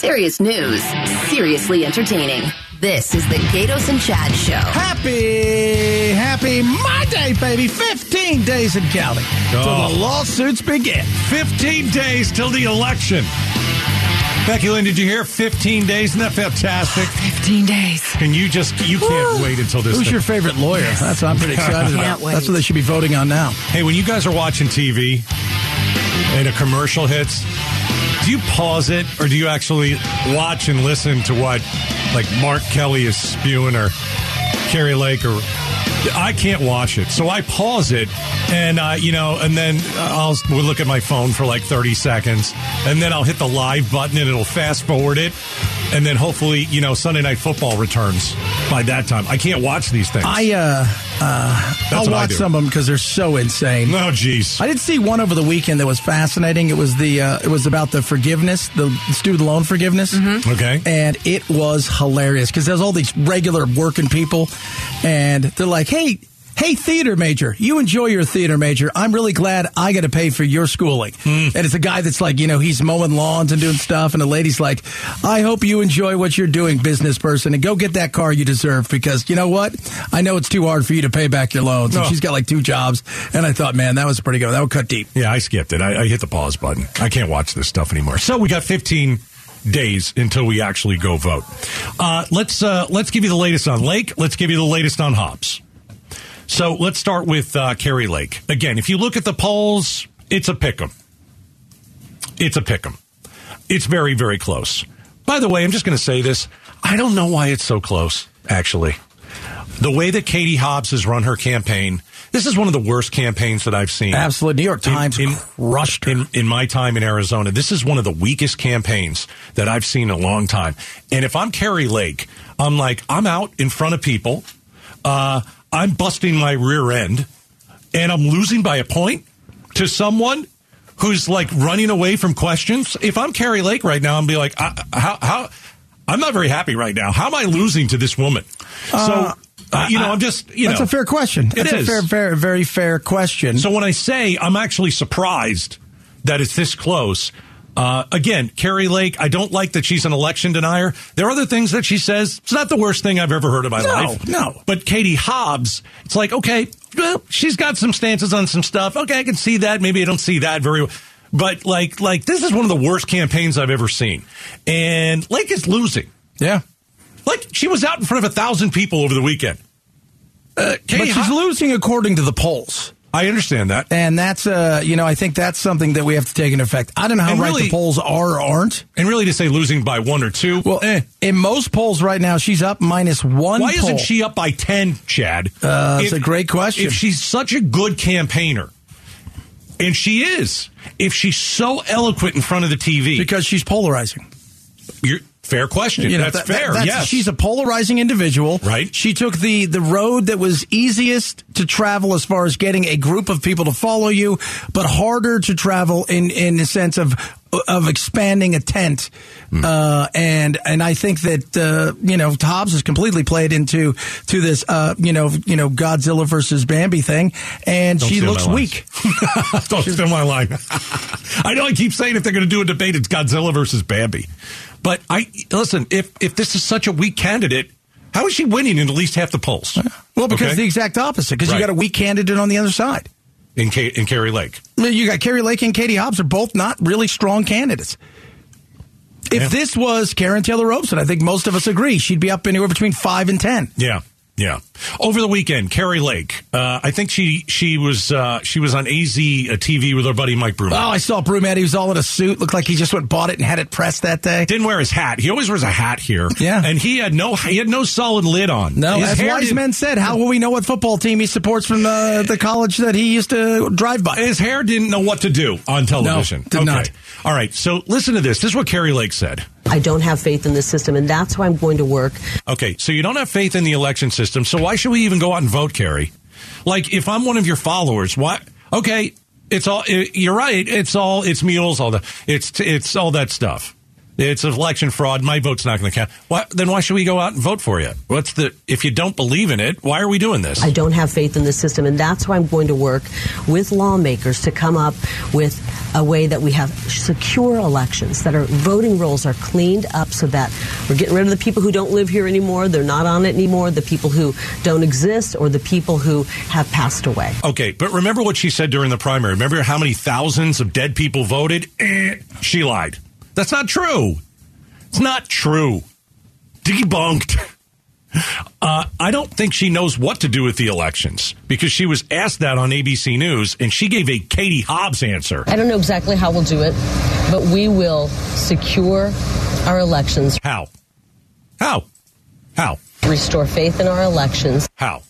Serious news, seriously entertaining. This is the Gaydos and Chad Show. Happy, happy Monday, baby. 15 days in counting till Oh. the lawsuits begin. 15 days till the election. Becky Lynn, did you hear 15 days? Isn't that fantastic? 15 days. And you just, you can't wait until this. Who's thing- your favorite lawyer? That's what I'm pretty excited about. Can't wait. That's what they should be voting on now. Hey, when you guys are watching TV and a commercial hits, do you pause it or do you actually watch and listen to what like Mark Kelly is spewing or Kari Lake or I can't watch it. So I pause it and uh, you know, and then I'll we'll look at my phone for like 30 seconds and then I'll hit the live button and it'll fast forward it. And then hopefully, you know, Sunday night football returns by that time. I can't watch these things. I, uh, uh, I'll watch some of them because they're so insane. no, jeez. I did see one over the weekend that was fascinating. It was the uh, it was about the forgiveness, the student loan forgiveness, Okay. and it was hilarious because there's all these regular working people, and they're like, "Hey, hey, theater major, you enjoy your theater major. I'm really glad I got to pay for your schooling." And it's a guy that's like, you know, he's mowing lawns and doing stuff, and the lady's like, "I hope you enjoy what you're doing, business person, and go get that car you deserve because you know what? I know it's too hard for you to pay back your loans." And Oh. she's got like two jobs, and I thought, man, that was pretty good. That would cut deep. Yeah, I skipped it. I, I hit the pause button. I can't watch this stuff anymore. So we got 15 days until we actually go vote. Uh, let's uh, let's give you the latest on Lake. Let's give you the latest on Hobbs. So let's start with uh, Kari Lake. Again, if you look at the polls, it's a pick 'em. It's a pick 'em. It's very very close. By the way, I'm just going to say this. I don't know why it's so close. Actually, the way that Katie Hobbs has run her campaign, this is one of the worst campaigns that I've seen. Absolutely. New York Times crushed her. in, in my time in Arizona. This is one of the weakest campaigns that I've seen in a long time. And if I'm Kari Lake, I'm like, I'm out in front of people. Uh, I'm busting my rear end and I'm losing by a point to someone who's like running away from questions. If I'm Kari Lake right now, I'm be like, I, how, how, I'm not very happy right now. How am I losing to this woman? so, uh, you know, I'm just, you That's know. That's a fair question. That's is. a fair, fair, very fair question. So when I say I'm actually surprised that it's this close, uh, again, Kari Lake, I don't like that she's an election denier. There are other things that she says. It's not the worst thing I've ever heard in my No, life. no. But Katie Hobbs, it's like, okay, well, she's got some stances on some stuff. Okay, I can see that. Maybe I don't see that very well. But like, like this is one of the worst campaigns I've ever seen. And Lake is losing. yeah. Like she was out in front of a thousand people over the weekend. Uh, But she's Hobbs, losing according to the polls. I understand that. And that's, uh, you know, I think that's something that we have to take into effect. I don't know how And right really- the polls are or aren't. And really to say losing by one or two, Well, eh. in most polls right now, she's up minus one. Why poll. isn't she up by 10, Chad? Uh, that's a great question. If she's such a good campaigner, and she is, if she's so eloquent in front of the TV, Because she's polarizing. you're, fair question. You know, that's that- that- fair. that's- yes. She's a polarizing individual. Right. She took the, the road that was easiest to travel as far as getting a group of people to follow you, but harder to travel in, in the sense of of expanding a tent. Hmm. Uh, and and I think that uh, you know Hobbs has completely played into to this uh, you know you know Godzilla versus Bambi thing, and Don't she looks weak. Don't steal my line. I know I keep saying if they're going to do a debate, it's Godzilla versus Bambi. But I listen. If if this is such a weak candidate, how is she winning in at least half the polls? Well, because Okay? the exact opposite, because Right. you got a weak candidate on the other side. in Ka- in Kari Lake. You got Kari Lake and Katie Hobbs are both not really strong candidates. If Yeah. this was Karrin Taylor Robson, I think most of us agree she'd be up anywhere between five and ten. Yeah, yeah. Over the weekend, Kari Lake. Uh, I think she she was uh, she was on AZ uh, TV with our buddy Mike Broomhead. Oh, I saw Broomhead. He was all in a suit. Looked like he just went bought it and had it pressed that day. Didn't wear his hat. He always wears a hat here. Yeah. and he had no he had no solid lid on. No, His as wise men said, how will we know what football team he supports from the, the college that he used to drive by? His hair didn't know what to do on television. did not. All right. So listen to this. This is what Kari Lake said. I don't have faith in the system, and that's why I'm going to work. Okay, so you don't have faith in the election system, so why should we even go out and vote, Kari? Like, if I'm one of your followers, why? Okay, it's all. You're right. It's all. It's mules. All the. It's it's all that stuff. It's election fraud. My vote's not going to count. Why, then why should we go out and vote for you? What's the if you don't believe in it? Why are we doing this? I don't have faith in the system, and that's why I'm going to work with lawmakers to come up with a way that we have secure elections, that our voting rolls are cleaned up so that we're getting rid of the people who don't live here anymore, they're not on it anymore, the people who don't exist, or the people who have passed away. Okay, but remember what she said during the primary. Remember how many thousands of dead people voted? Eh, she lied. That's not true. It's not true. Debunked. Uh, I don't think she knows what to do with the elections because she was asked that on ABC News and she gave a Katie Hobbs answer. I don't know exactly how we'll do it, but we will secure our elections. How? How? How? Restore faith in our elections. How?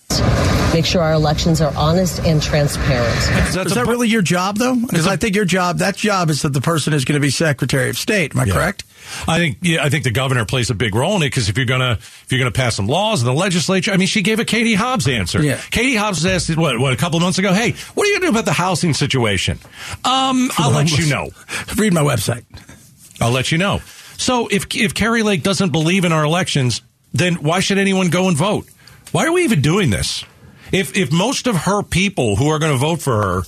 Make sure our elections are honest and transparent. Is that really your job, though? Because I think your job, that job is that the person is going to be Secretary of State. Am I Yeah. correct? I think yeah, I think the governor plays a big role in it because if you're gonna if you're gonna pass some laws in the legislature, I mean, she gave a Katie Hobbs answer. Yeah. Katie Hobbs was asked what what a couple of months ago. Hey, what are you gonna do about the housing situation? Um, I'll let you know. Read my website. I'll let you know. So if if Kari Lake doesn't believe in our elections, then why should anyone go and vote? Why are we even doing this? If if most of her people who are going to vote for her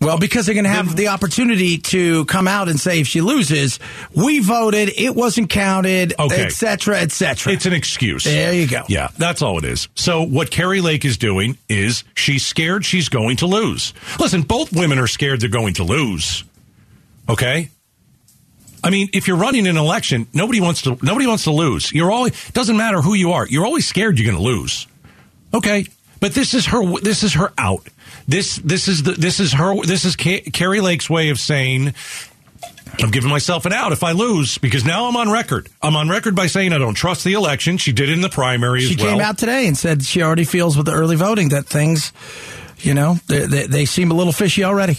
Well, because they're going to have the opportunity to come out and say if she loses, we voted, it wasn't counted, Okay. et cetera, et cetera. It's an excuse. There you go. Yeah, that's all it is. So what Kari Lake is doing is she's scared she's going to lose. Listen, both women are scared they're going to lose. Okay? I mean, if you're running an election, nobody wants to nobody wants to lose. You're always doesn't matter who you are. You're always scared you're going to lose. Okay? But this is her this is her out. This this is the this is her this is Ca- Kari Lake's way of saying I'm giving myself an out if I lose because now I'm on record. I'm on record by saying I don't trust the election. She did it in the primary she as well. came out today and said she already feels with the early voting that things, you know, they, they, they seem a little fishy already.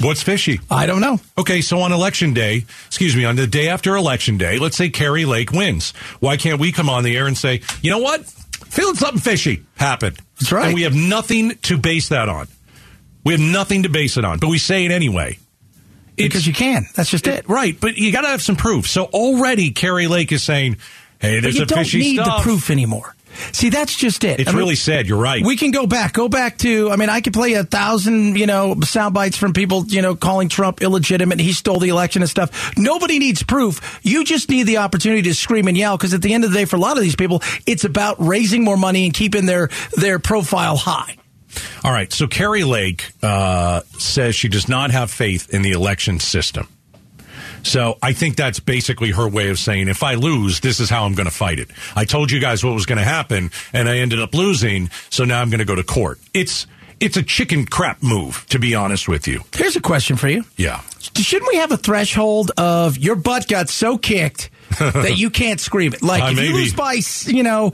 What's fishy? I don't know. Okay, so on election day, excuse me, on the day after election day, let's say Kari Lake wins. Why can't we come on the air and say, you know what? Feeling something fishy happened. That's right. And we have nothing to base that on. We have nothing to base it on, but we say it anyway. Because you can. That's just it. Right, but you got to have some proof. So already Kari Lake is saying, hey, there's But you a don't fishy need stuff. the proof anymore. See, that's just it. It's I mean, really sad. You're right. We can go back. Go back to. I mean, I could play a thousand, you know, sound bites from people, you know, calling Trump illegitimate. He stole the election and stuff. Nobody needs proof. You just need the opportunity to scream and yell because at the end of the day, for a lot of these people, it's about raising more money and keeping their their profile high. All right. So Kari Lake uh, says she does not have faith in the election system. So I think that's basically her way of saying, if I lose, this is how I'm going to fight it. I told you guys what was going to happen, and I ended up losing. So now I'm going to go to court. It's it's a chicken crap move, to be honest with you. Here's a question for you. Yeah. Shouldn't we have a threshold of your butt got so kicked that you can't scream it? Like Uh, if you lose by, you know,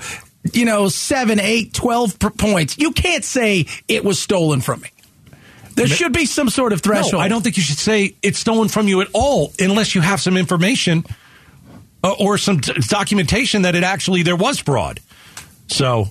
you know, seven, eight, twelve points, you can't say it was stolen from me. There should be some sort of threshold. No, I don't think you should say it's stolen from you at all unless you have some information uh, or some documentation that it actually there was fraud. So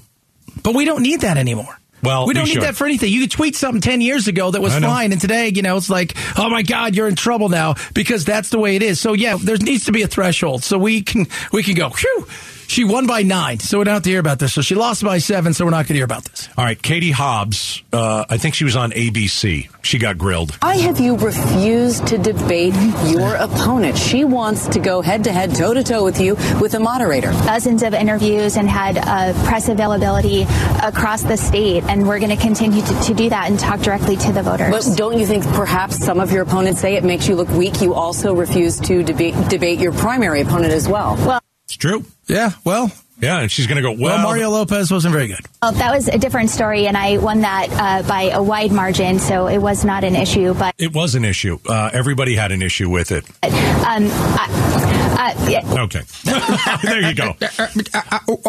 But we don't need that anymore. Well, we don't need should. that for anything. You could tweet something 10 years ago that was fine, and today, you know, it's like, oh my God, you're in trouble now because that's the way it is. So, yeah, there needs to be a threshold. So we can we can go, whew, she won by nine, so we don't have to hear about this. So she lost by seven, so we're not going to hear about this. All right, Katie Hobbs. Uh, I think she was on ABC. She got grilled. Why have you refused to debate your opponent? She wants to go head to head, toe to toe with you with a moderator. dozens of interviews and had uh, press availability across the state, and we're going to continue to, to do that and talk directly to the voters. But don't you think perhaps some of your opponents say it makes you look weak? You also refuse to debate, debate your primary opponent as well. well, It's true. Yeah, well, Yeah, and she's going to go. Well, well, Marco Lopez wasn't very good. well, that was a different story, and I won that uh, by a wide margin, so it was not an issue. But it was an issue. Uh, everybody had an issue with it. um, I, uh, yeah, Okay, there you go.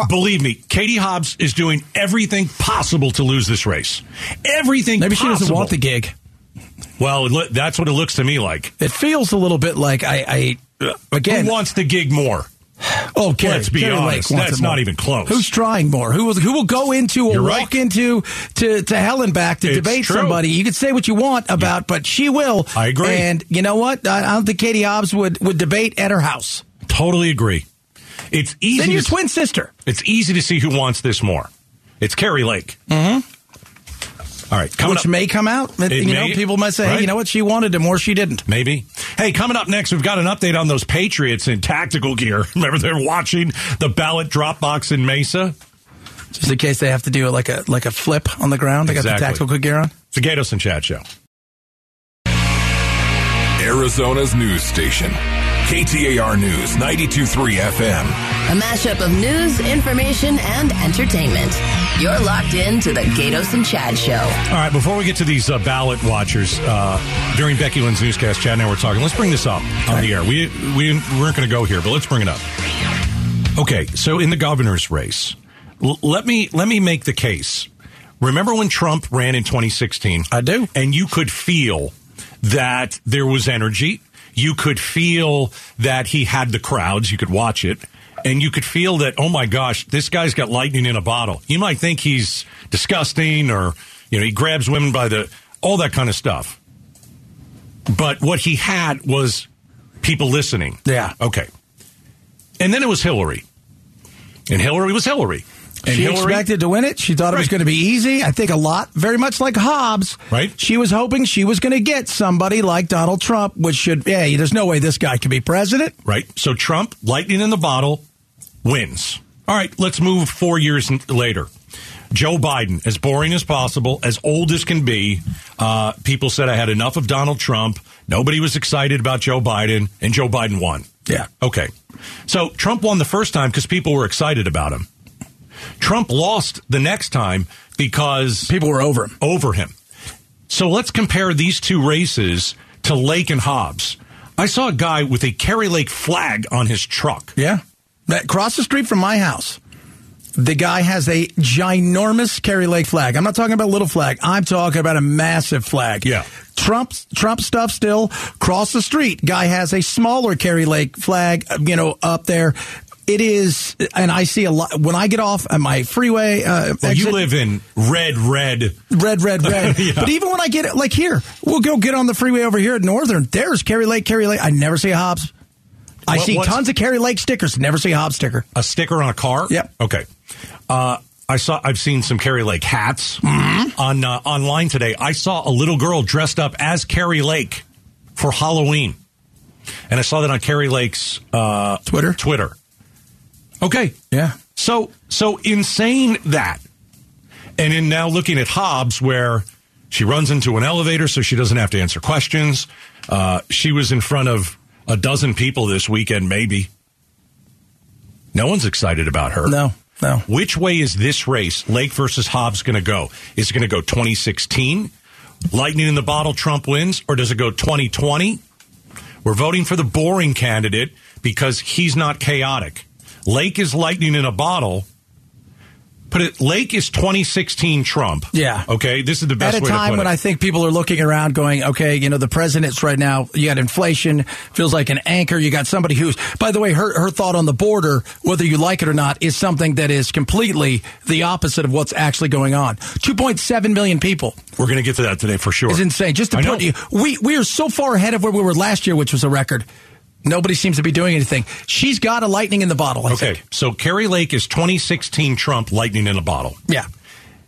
Believe me, Katie Hobbs is doing everything possible to lose this race. Everything. Maybe she doesn't want the gig. Well, lo- that's what it looks to me like. It feels a little bit like I, I uh, again. Who wants the gig more? Oh, Kari, Let's be Kari honest, that's not even close. Who's trying more? Who will who will go into or You're walk right. into to, to hell and back to It's debate true. somebody? You can say what you want about, but she will. I agree. And you know what? I, I don't think Katie Hobbs would would debate at her house. Totally agree. It's easy. Then your to- twin sister. It's easy to see who wants this more. It's Kari Lake. Mm-hmm. All right, which up. may come out. you It know, may, people might say, hey, you know what? She wanted him or she didn't. Maybe. Hey, coming up next, we've got an update on those Patriots in tactical gear. Remember, they're watching the ballot drop box in Mesa. Just in case they have to do like a like a flip on the ground. They got the tactical gear on. It's the Gaydos and Chad Show. Arizona's news station. KTAR News 923 FM. A mashup of news, information, and entertainment. You're locked in to the Gaydos and Chad Show. All right, before we get to these uh, ballot watchers, uh, during Becky Lynn's newscast, Chad and I were talking. Let's bring this up on the air. We, we weren't going to go here, but let's bring it up. Okay, so in the governor's race, l- let me let me make the case. Remember when Trump ran in 2016? I do. And you could feel that there was energy. You could feel that he had the crowds. You could watch it. And you could feel that, oh my gosh, this guy's got lightning in a bottle. You might think he's disgusting or, you know, he grabs women by the, all that kind of stuff. But what he had was people listening. Yeah. Okay. And then it was Hillary. And Hillary was Hillary. And she Hillary, expected to win it. She thought it was going to be easy. I think a lot, very much like Hobbs. Right. She was hoping she was going to get somebody like Donald Trump, which should, hey, there's no way this guy can be president. Right. So Trump, lightning in the bottle, wins. All right, let's move four years later. Joe Biden, as boring as possible, as old as can be. Uh, people said I had enough of Donald Trump. Nobody was excited about Joe Biden, and Joe Biden won. Yeah. Okay. So Trump won the first time because people were excited about him. Trump lost the next time because People were over him. over him. So let's compare these two races to Lake and Hobbs. I saw a guy with a Kari Lake flag on his truck. Yeah. That- Across the street from my house, the guy has a ginormous Kari Lake flag. I'm not talking about a little flag. I'm talking about a massive flag. Yeah. Trump Trump stuff still cross the street. Guy has a smaller Kari Lake flag, you know, up there. It is, and I see a lot when I get off at my freeway. Uh, Well, you live in red, red. red, red, red. Yeah. But even when I get it, like here, we'll go get on the freeway over here at Northern. There's Kari Lake, Kari Lake. I never see a Hobbs. I What- see tons of Kari Lake stickers. Never see a Hobbs sticker. A sticker on a car. Yep. Okay. Uh, I saw. I've seen some Kari Lake hats on uh, online today. I saw a little girl dressed up as Kari Lake for Halloween, and I saw that on Kari Lake's uh, Twitter? Twitter. Okay. Yeah. So so in saying that, and in now looking at Hobbs, where she runs into an elevator so she doesn't have to answer questions. Uh, she was in front of a dozen people this weekend, maybe. No one's excited about her. No, no. Which way is this race, Lake versus Hobbs, going to go? Is it going to go 2016? Lightning in the bottle, Trump wins? Or does it go 2020? We're voting for the boring candidate because he's not chaotic. Lake is lightning in a bottle. Put it. Lake is 2016 Trump. Yeah. Okay. This is the best At a time when it. I think people are looking around going, okay, you know, the president's right now, you got inflation, feels like an anchor. You got somebody who's, by the way, her, her thought on the border, whether you like it or not, is something that is completely the opposite of what's actually going on. 2.7 million people We're going to get to that today for sure. is insane. Just to I put know. you, we, we are so far ahead of where we were last year, which was a record. Nobody seems to be doing anything. She's got a lightning in the bottle, I Okay. think. So Kari Lake is 2016 Trump, lightning in a bottle. Yeah.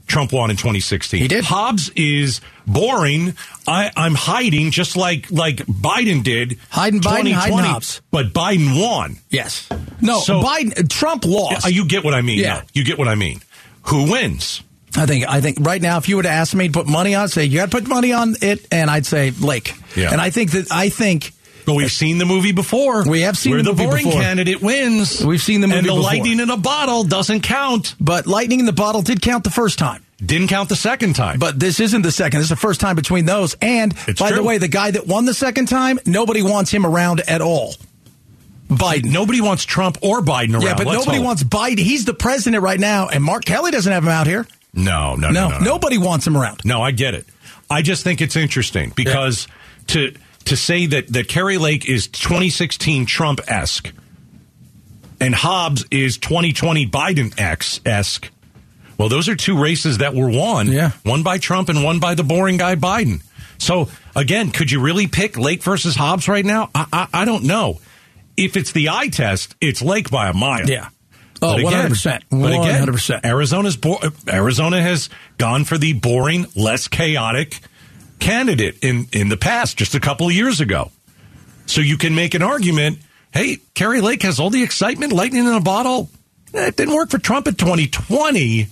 Trump won in 2016. He did. Hobbs is boring. I, I'm hiding just like like Biden did. Hiding Biden, 2020, hiding Hobbs. But Biden won. Yes. No, So- Biden, Trump lost. You get what I mean. Yeah. You get what I mean. Who wins? I think I think right now, if you were to ask me to put money on, say you got to put money on it, and I'd say Lake. Yeah. And I think that I think But we've seen the movie before. We have seen where the the, movie boring before. candidate wins. We've seen the movie and the before. lightning in a bottle doesn't count. but lightning in the bottle did count the first time. Didn't count the second time. But this isn't the second. This is the first time between those. And It's by the way, the guy that won the second time, nobody wants him around at all. Biden. nobody wants Trump or Biden around. yeah, but Let's nobody hope. wants Biden. He's the president right now, and Mark Kelly doesn't have him out here. No, no, no, No, no, no. nobody wants him around. No, I get it. I just think it's interesting because to to say that that Kari Lake is 2016 Trump esque and Hobbs is 2020 Biden esque. Well, those are two races that were won. Yeah. one by Trump and one by the boring guy Biden. So again, could you really pick Lake versus Hobbs right now? I, I, I don't know. if it's the eye test, it's Lake by a mile. Yeah. Oh, But again- 100%. But again, 100%. Arizona's bo- Arizona has gone for the boring, less chaotic candidate in in the past, just a couple of years ago. So you can make an argument. Hey, Kari Lake has all the excitement, lightning in a bottle. Eh, It didn't work for Trump in 2020.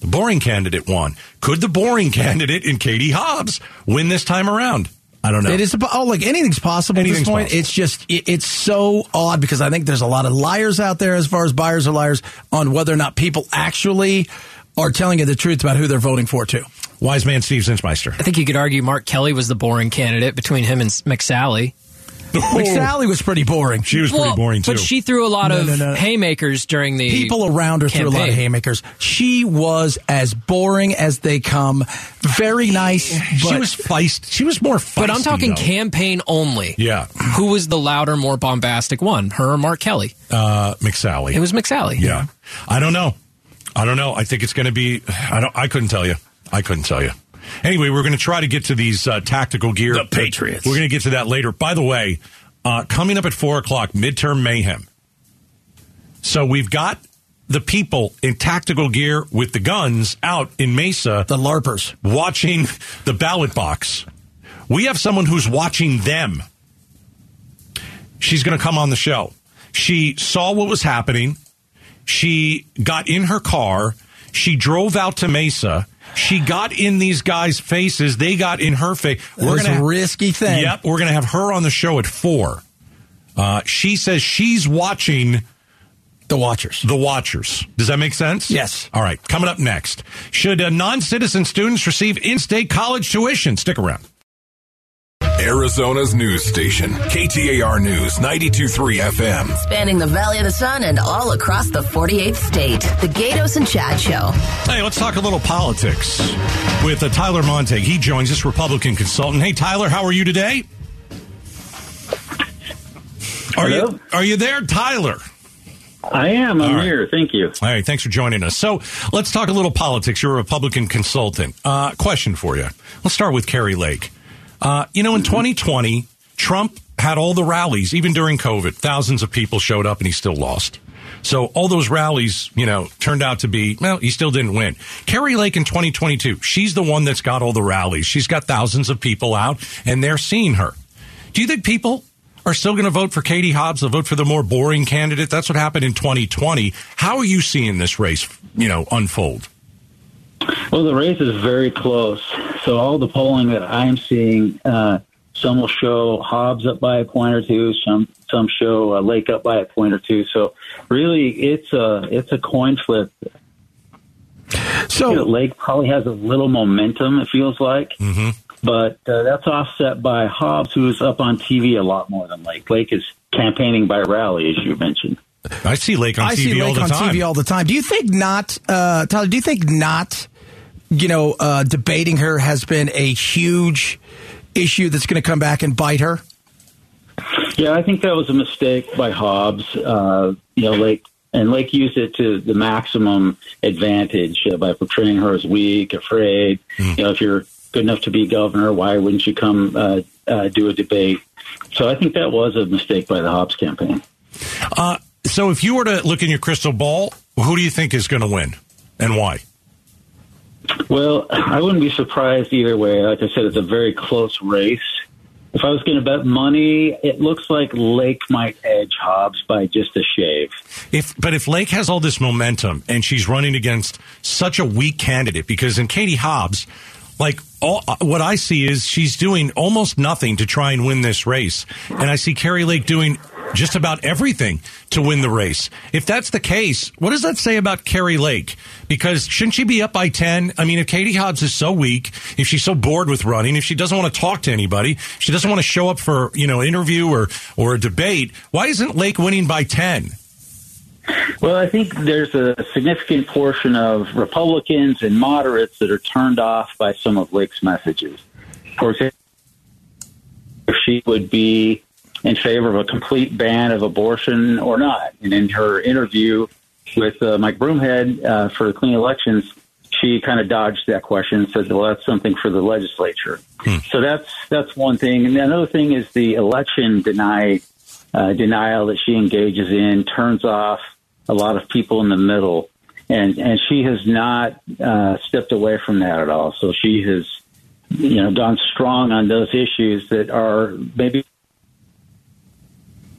The boring candidate won. Could the boring candidate in Katie Hobbs win this time around? I don't know. It is oh, like anything's possible at this point. possible. It's just it, it's so odd because I think there's a lot of liars out there as far as buyers are liars on whether or not people actually are telling you the truth about who they're voting for too. Wise man Steve Zinsmeister. I think you could argue Mark Kelly was the boring candidate between him and McSally. McSally was pretty boring. She was pretty Well, boring too. But she threw a lot No, of no, no. haymakers during the People around her threw a lot of haymakers. She was as boring as they come. Very nice. she was feist. She was more feisty. But I'm talking though. campaign only. Yeah, Who was the louder, more bombastic one? Her or Mark Kelly? uh, McSally. It was McSally. Yeah, I don't know. I don't know. I think it's going to be. I don't. I couldn't tell you. I couldn't tell you. Anyway, we're going to try to get to these uh, tactical gear. The Patriots. We're going to get to that later. By the way, uh, coming up at four o'clock, midterm mayhem. So we've got the people in tactical gear with the guns out in Mesa, the LARPers. watching the ballot box. We have someone who's watching them. She's going to come on the show. She saw what was happening. She got in her car. She drove out to Mesa. She got in these guys' faces. They got in her face. We're gonna a risky thing. Yep, we're going to have her on the show at four. Uh, she says she's watching The Watchers. the Watchers. Does that make sense? Yes. All right. Coming up next, should uh, non-citizen students receive in-state college tuition? Stick around. Arizona's news station, KTAR News 923 FM. Spanning the Valley of the Sun and all across the 48th state. The Gaydos and Chad Show. Hey, let's talk a little politics with uh, Tyler Montague. He joins us, Republican consultant. Hey, Tyler, how are you today? Are Hello? you are you there, Tyler? I am. I'm All right. here. Thank you. All right, thanks for joining us. So let's talk a little politics. You're a Republican consultant. Uh, question for you. Let's start with Kari Lake. Uh, you know, in 2020, Trump had all the rallies, even during COVID. Thousands of people showed up and he still lost. So all those rallies, you know, turned out to be, well, he still didn't win. Kari Lake in 2022, she's the one that's got all the rallies. She's got thousands of people out and they're seeing her. Do you think people are still going to vote for Katie Hobbs? They'll vote for the more boring candidate. That's what happened in 2020. How are you seeing this race, you know, unfold? Well, the race is very close. So all the polling that I'm seeing, uh, some will show Hobbs up by a point or two. Some some show uh, Lake up by a point or two. So really, it's a it's a coin flip. So You know, Lake probably has a little momentum. It feels like. Mm-hmm. But uh, that's offset by Hobbs, who's up on TV a lot more than Lake. Lake is campaigning by rally, as you mentioned. I see Lake on I TV see all the on time. TV all the time. Do you think not, uh, Tyler? Do you think not? You know, uh, debating her has been a huge issue that's going to come back and bite her. Yeah, I think that was a mistake by Hobbs. Uh, you know, Lake and Lake used it to the maximum advantage uh, by portraying her as weak, afraid. You know, if you're good enough to be governor, why wouldn't you come uh, uh, do a debate? So I think that was a mistake by the Hobbs campaign. Uh, so if you were to look in your crystal ball, who do you think is going to win and why? Well, I wouldn't be surprised either way. Like I said, it's a very close race. If I was going to bet money, it looks like Lake might edge Hobbs by just a shave. If but if Lake has all this momentum and she's running against such a weak candidate, because in Katie Hobbs, like all uh, what I see is she's doing almost nothing to try and win this race, and I see Kari Lake doing just about everything to win the race. If that's the case, what does that say about Kari Lake? Because shouldn't she be up by 10? I mean, if Katie Hobbs is so weak, if she's so bored with running, if she doesn't want to talk to anybody, she doesn't want to show up for, you know, interview or, or a debate, why isn't Lake winning by 10? Well, I think there's a significant portion of Republicans and moderates that are turned off by some of Lake's messages. For example, if she would be in favor of a complete ban of abortion or not. And in her interview with uh, Mike Broomhead uh, for the clean elections, she kind of dodged that question and said, "Well, that's something for the legislature." So that's that's one thing. And another thing is the election deny uh, denial that she engages in turns off a lot of people in the middle, and and she has not uh, stepped away from that at all. So she has, you know, gone strong on those issues that are maybe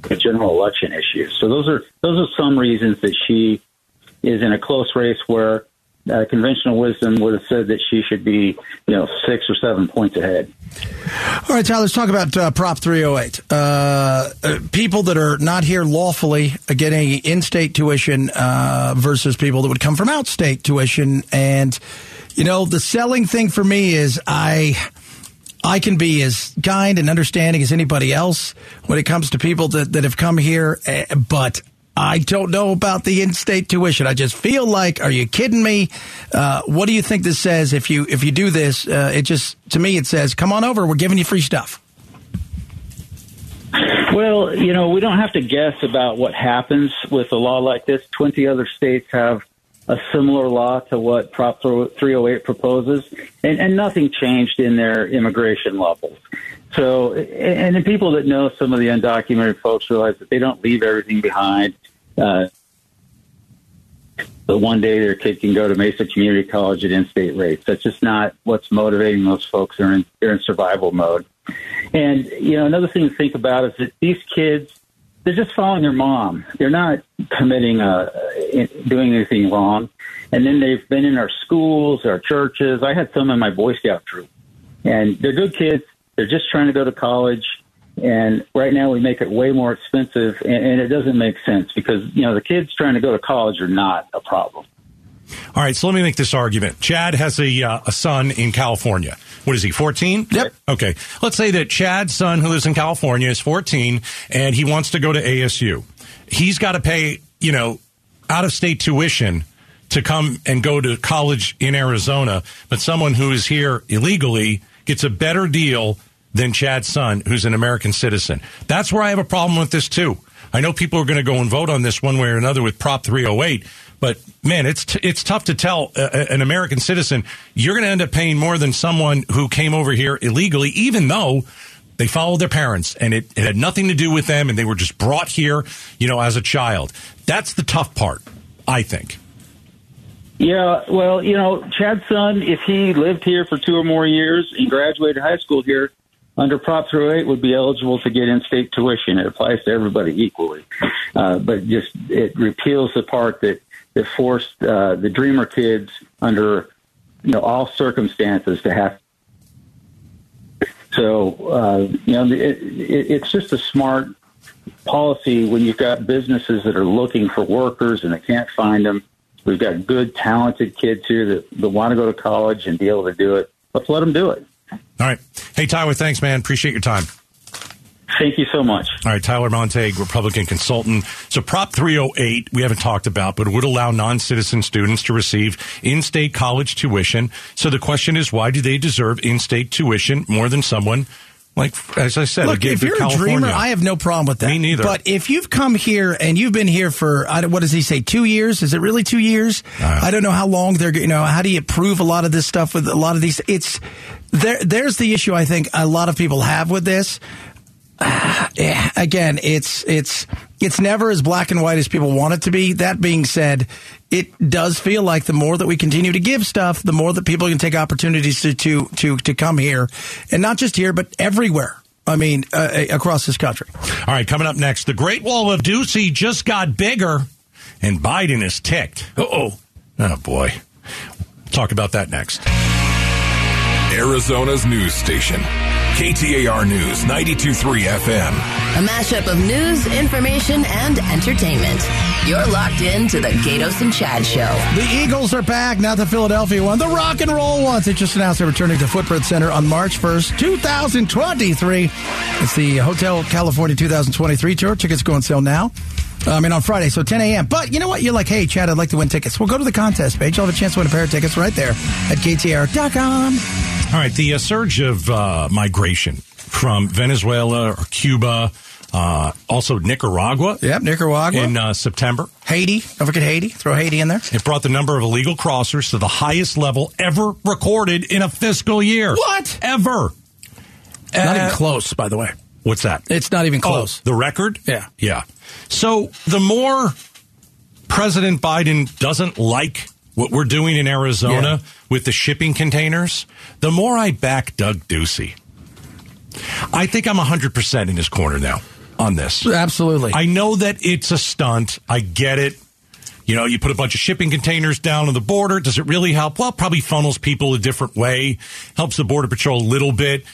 the general election issues. So those are those are some reasons that she is in a close race where uh, conventional wisdom would have said that she should be, you know, six or seven points ahead. All right, Tyler, let's talk about uh, Prop 308. Uh, uh, people that are not here lawfully getting in state tuition uh, versus people that would come from out state tuition. And, you know, the selling thing for me is I. I can be as kind and understanding as anybody else when it comes to people that, that have come here, eh, but I don't know about the in-state tuition. I just feel like, are you kidding me? Uh, what do you think this says? If you if you do this, uh, it just to me it says, come on over. We're giving you free stuff. Well, you know, we don't have to guess about what happens with a law like this. Twenty other states have a similar law to what Prop 308 proposes, and, and nothing changed in their immigration levels. So, and the people that know some of the undocumented folks realize that they don't leave everything behind. Uh, but one day their kid can go to Mesa Community College at in-state rates. That's just not what's motivating those folks. They're in, they're in survival mode. And, you know, another thing to think about is that these kids, they're just following their mom. They're not committing, uh, doing anything wrong. And then they've been in our schools, our churches. I had some in my Boy Scout troop. And they're good kids. They're just trying to go to college. And right now we make it way more expensive and, and it doesn't make sense because, you know, the kids trying to go to college are not a problem. All right, so let me make this argument. Chad has a uh, a son in California. What is he? Fourteen. Yep. Okay. Let's say that Chad's son, who lives in California, is fourteen, and he wants to go to ASU. He's got to pay, you know, out of state tuition to come and go to college in Arizona. But someone who is here illegally gets a better deal than Chad's son, who's an American citizen. That's where I have a problem with this too. I know people are going to go and vote on this one way or another with Prop 308, but man, it's t- it's tough to tell uh, an American citizen you're going to end up paying more than someone who came over here illegally, even though they followed their parents and it, it had nothing to do with them and they were just brought here, you know, as a child. That's the tough part, I think. Yeah, well, you know, Chad's son, if he lived here for two or more years and graduated high school here, under Prop 308 would be eligible to get in-state tuition. It applies to everybody equally, uh, but just it repeals the part that that forced uh, the Dreamer kids under you know all circumstances to have. So uh, you know, it, it, it's just a smart policy when you've got businesses that are looking for workers and they can't find them. We've got good, talented kids here that, that want to go to college and be able to do it. Let's let them do it. All right. Hey, Tyler, thanks, man. Appreciate your time. Thank you so much. All right, Tyler Montague, Republican consultant. So Prop 308, we haven't talked about, but it would allow non-citizen students to receive in-state college tuition. So the question is, why do they deserve in-state tuition more than someone like, as I said, Look, if you're California. a dreamer, I have no problem with that. Me neither. But if you've come here and you've been here for, I don't- what does he say, two years? Is it really two years? Uh, I don't know how long they're, you know, how do you prove a lot of this stuff with a lot of these? It's, there, there's the issue I think a lot of people have with this. Yeah, again, it's it's it's never as black and white as people want it to be. That being said, it does feel like the more that we continue to give stuff, the more that people can take opportunities to to to, to come here, and not just here, but everywhere. I mean, uh, across this country. All right, coming up next, the Great Wall of Ducey just got bigger, and Biden is ticked. Uh-oh. Oh, boy. Talk about that next. Arizona's news station. KTAR News 923 FM. A mashup of news, information, and entertainment. You're locked in to the Gaydos and Chad Show. The Eagles are back, not the Philadelphia one. The rock and roll ones. They just announced they're returning to Footprint Center on March 1st, 2023. It's the Hotel California 2023 tour. Tickets go on sale now. I mean, on Friday, so 10 a.m. But you know what? You're like, hey, Chad, I'd like to win tickets. Well, go to the contest page. You'll have a chance to win a pair of tickets right there at KTAR.com. All right, the uh, surge of uh, migration from Venezuela or Cuba, uh, also Nicaragua. Yep, Nicaragua. In uh, September. Haiti. Don't forget Haiti. Throw Haiti in there. It brought the number of illegal crossers to the highest level ever recorded in a fiscal year. What? Ever. Not Uh, even close, by the way. What's that? It's not even close. Oh, the record? Yeah. Yeah. So the more President Biden doesn't like what we're doing in Arizona Yeah. with the shipping containers, the more I back Doug Ducey. I think I'm 100% in his corner now on this. Absolutely. I know that it's a stunt. I get it. You know, you put a bunch of shipping containers down on the border. Does it really help? Well, probably funnels people a different way, helps the Border Patrol a little bit.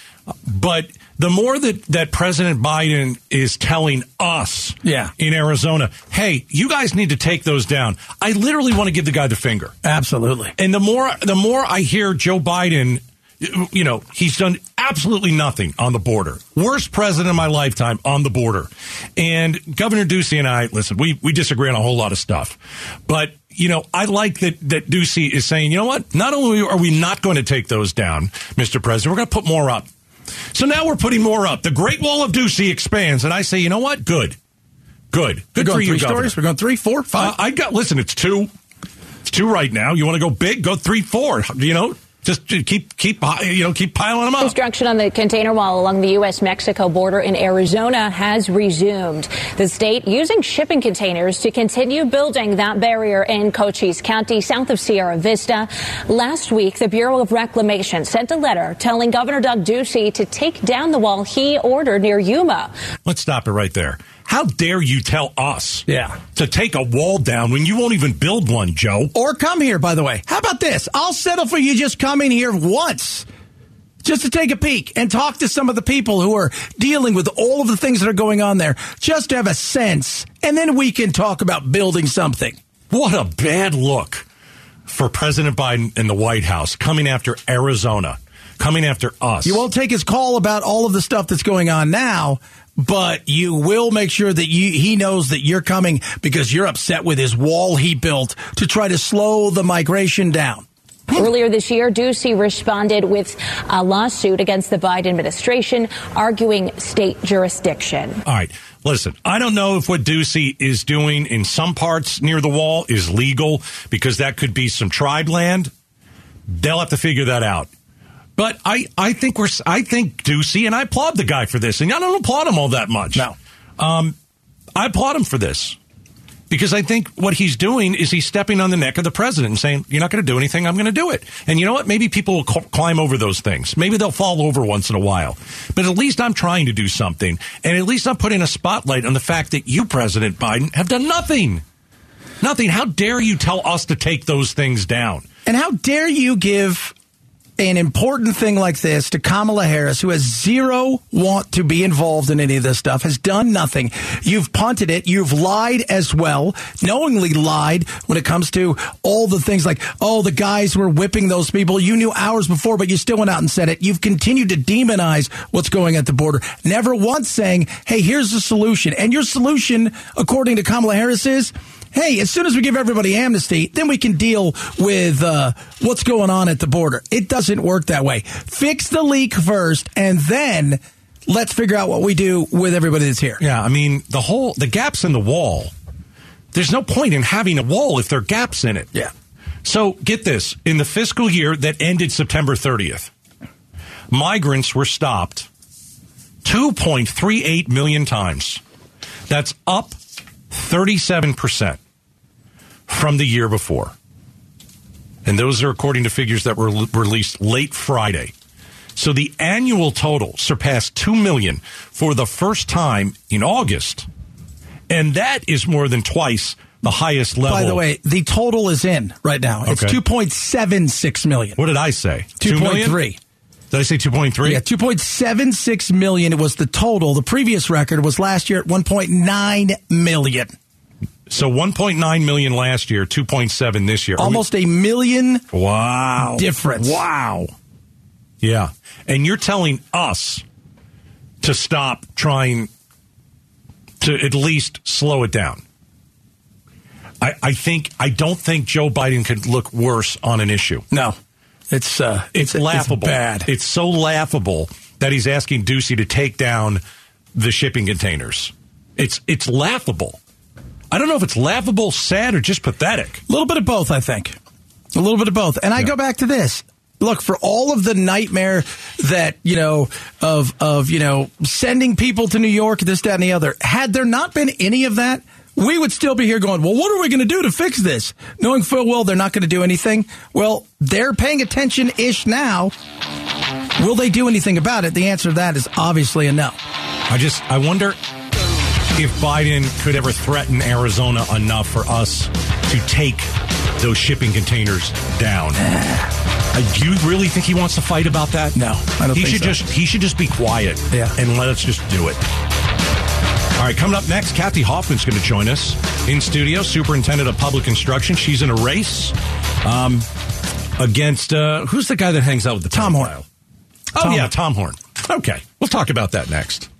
But the more that, that President Biden is telling us Yeah. in Arizona, hey, you guys need to take those down, I literally want to give the guy the finger. Absolutely. And the more the more I hear Joe Biden, you know, he's done absolutely nothing on the border. Worst president of my lifetime on the border. And Governor Ducey and I, listen, we, we disagree on a whole lot of stuff. But, you know, I like that, that Ducey is saying, you know what? Not only are we not going to take those down, Mr. President, we're going to put more up. So now we're putting more up. The Great Wall of Ducey expands. And I say, you know what? Good. Good. Good for you, three Governor. stories. We're going three, four, five. Uh, I got listen. It's two. It's two right now. You want to go big? Go three, four. You know, just keep keep uh, you know keep piling them up. Construction on the container wall along the U.S. Mexico border in Arizona has resumed. The state using shipping containers to continue building that barrier in Cochise County, south of Sierra Vista. Last week, the Bureau of Reclamation sent a letter telling Governor Doug Ducey to take down the wall he ordered near Yuma. Let's stop it right there. How dare you tell us Yeah. to take a wall down when you won't even build one, Joe? or come here, by the way. How about this? I'll settle for you just coming here once. Just to take a peek and talk to some of the people who are dealing with all of the things that are going on there, just to have a sense, and then we can talk about building something. What a bad look for President Biden and the White House coming after Arizona, coming after us. You won't take his call about all of the stuff that's going on now, but you will make sure that you, he knows that you're coming because you're upset with his wall he built to try to slow the migration down. Earlier this year, Ducey responded with a lawsuit against the Biden administration, arguing state jurisdiction. All right. Listen, I don't know if what Ducey is doing in some parts near the wall is legal because that could be some tribe land. They'll have to figure that out. But I, I think we're, I think Ducey, and I applaud the guy for this, and I don't applaud him all that much. No. Um, I applaud him for this because I think what he's doing is he's stepping on the neck of the president and saying, "You're not going to do anything. I'm going to do it." And you know what? Maybe people will cl- climb over those things. Maybe they'll fall over once in a while. But at least I'm trying to do something, and at least I'm putting a spotlight on the fact that you, President Biden, have done nothing. Nothing. How dare you tell us to take those things down? And how dare you give an important thing like this to Kamala Harris, who has zero want to be involved in any of this stuff, has done nothing. You've punted it. You've lied as well, knowingly lied when it comes to all the things like, oh, the guys were whipping those people. You knew hours before, but you still went out and said it. You've continued to demonize what's going at the border, never once saying, hey, here's the solution. And your solution, according to Kamala Harris, is hey, as soon as we give everybody amnesty, then we can deal with uh, what's going on at the border. It doesn't work that way. Fix the leak first, and then let's figure out what we do with everybody that's here. Yeah, I mean the whole the gaps in the wall. There's no point in having a wall if there are gaps in it. Yeah. So get this: in the fiscal year that ended September 30th, migrants were stopped 2.38 million times. That's up 37 percent from the year before. And those are according to figures that were released late Friday. So the annual total surpassed 2 million for the first time in August. And that is more than twice the highest level. By the way, the total is in right now. It's Okay. 2.76 million. what did I say? 2 million? 2.3. Did I say 2.3? Yeah, 2.76 million It was the total. The previous record was last year at 1.9 million. So 1.9 million last year, 2.7 this year. Are we- Almost a million wow. difference. Wow. Yeah. And you're telling us to stop trying to at least slow it down. I, I think I don't think Joe Biden could look worse on an issue. No. It's uh It's, laughable. bad. It's so laughable that he's asking Ducey to take down the shipping containers. It's it's laughable. I don't know if it's laughable, sad, or just pathetic. A little bit of both, I think. A little bit of both. And I go back to this. look for all of the nightmare that you know of of you know sending people to New York, this, that, and the other. Had there not been any of that, we would still be here going, well, what are we going to do to fix this? Knowing full well they're not going to do anything. Well, they're paying attention ish now. Will they do anything about it? The answer to that is obviously a no. I just I wonder if Biden could ever threaten Arizona enough for us to take those shipping containers down. Uh, do you really think he wants to fight about that? No, I don't he should so. just he should just be quiet Yeah. and let us just do it. All right, coming up next, Kathy Hoffman's going to join us in studio, superintendent of public instruction. She's in a race um, against uh, who's the guy that hangs out with the Tom Horne. Oh Tom yeah, Tom Horne. Okay, we'll talk about that next.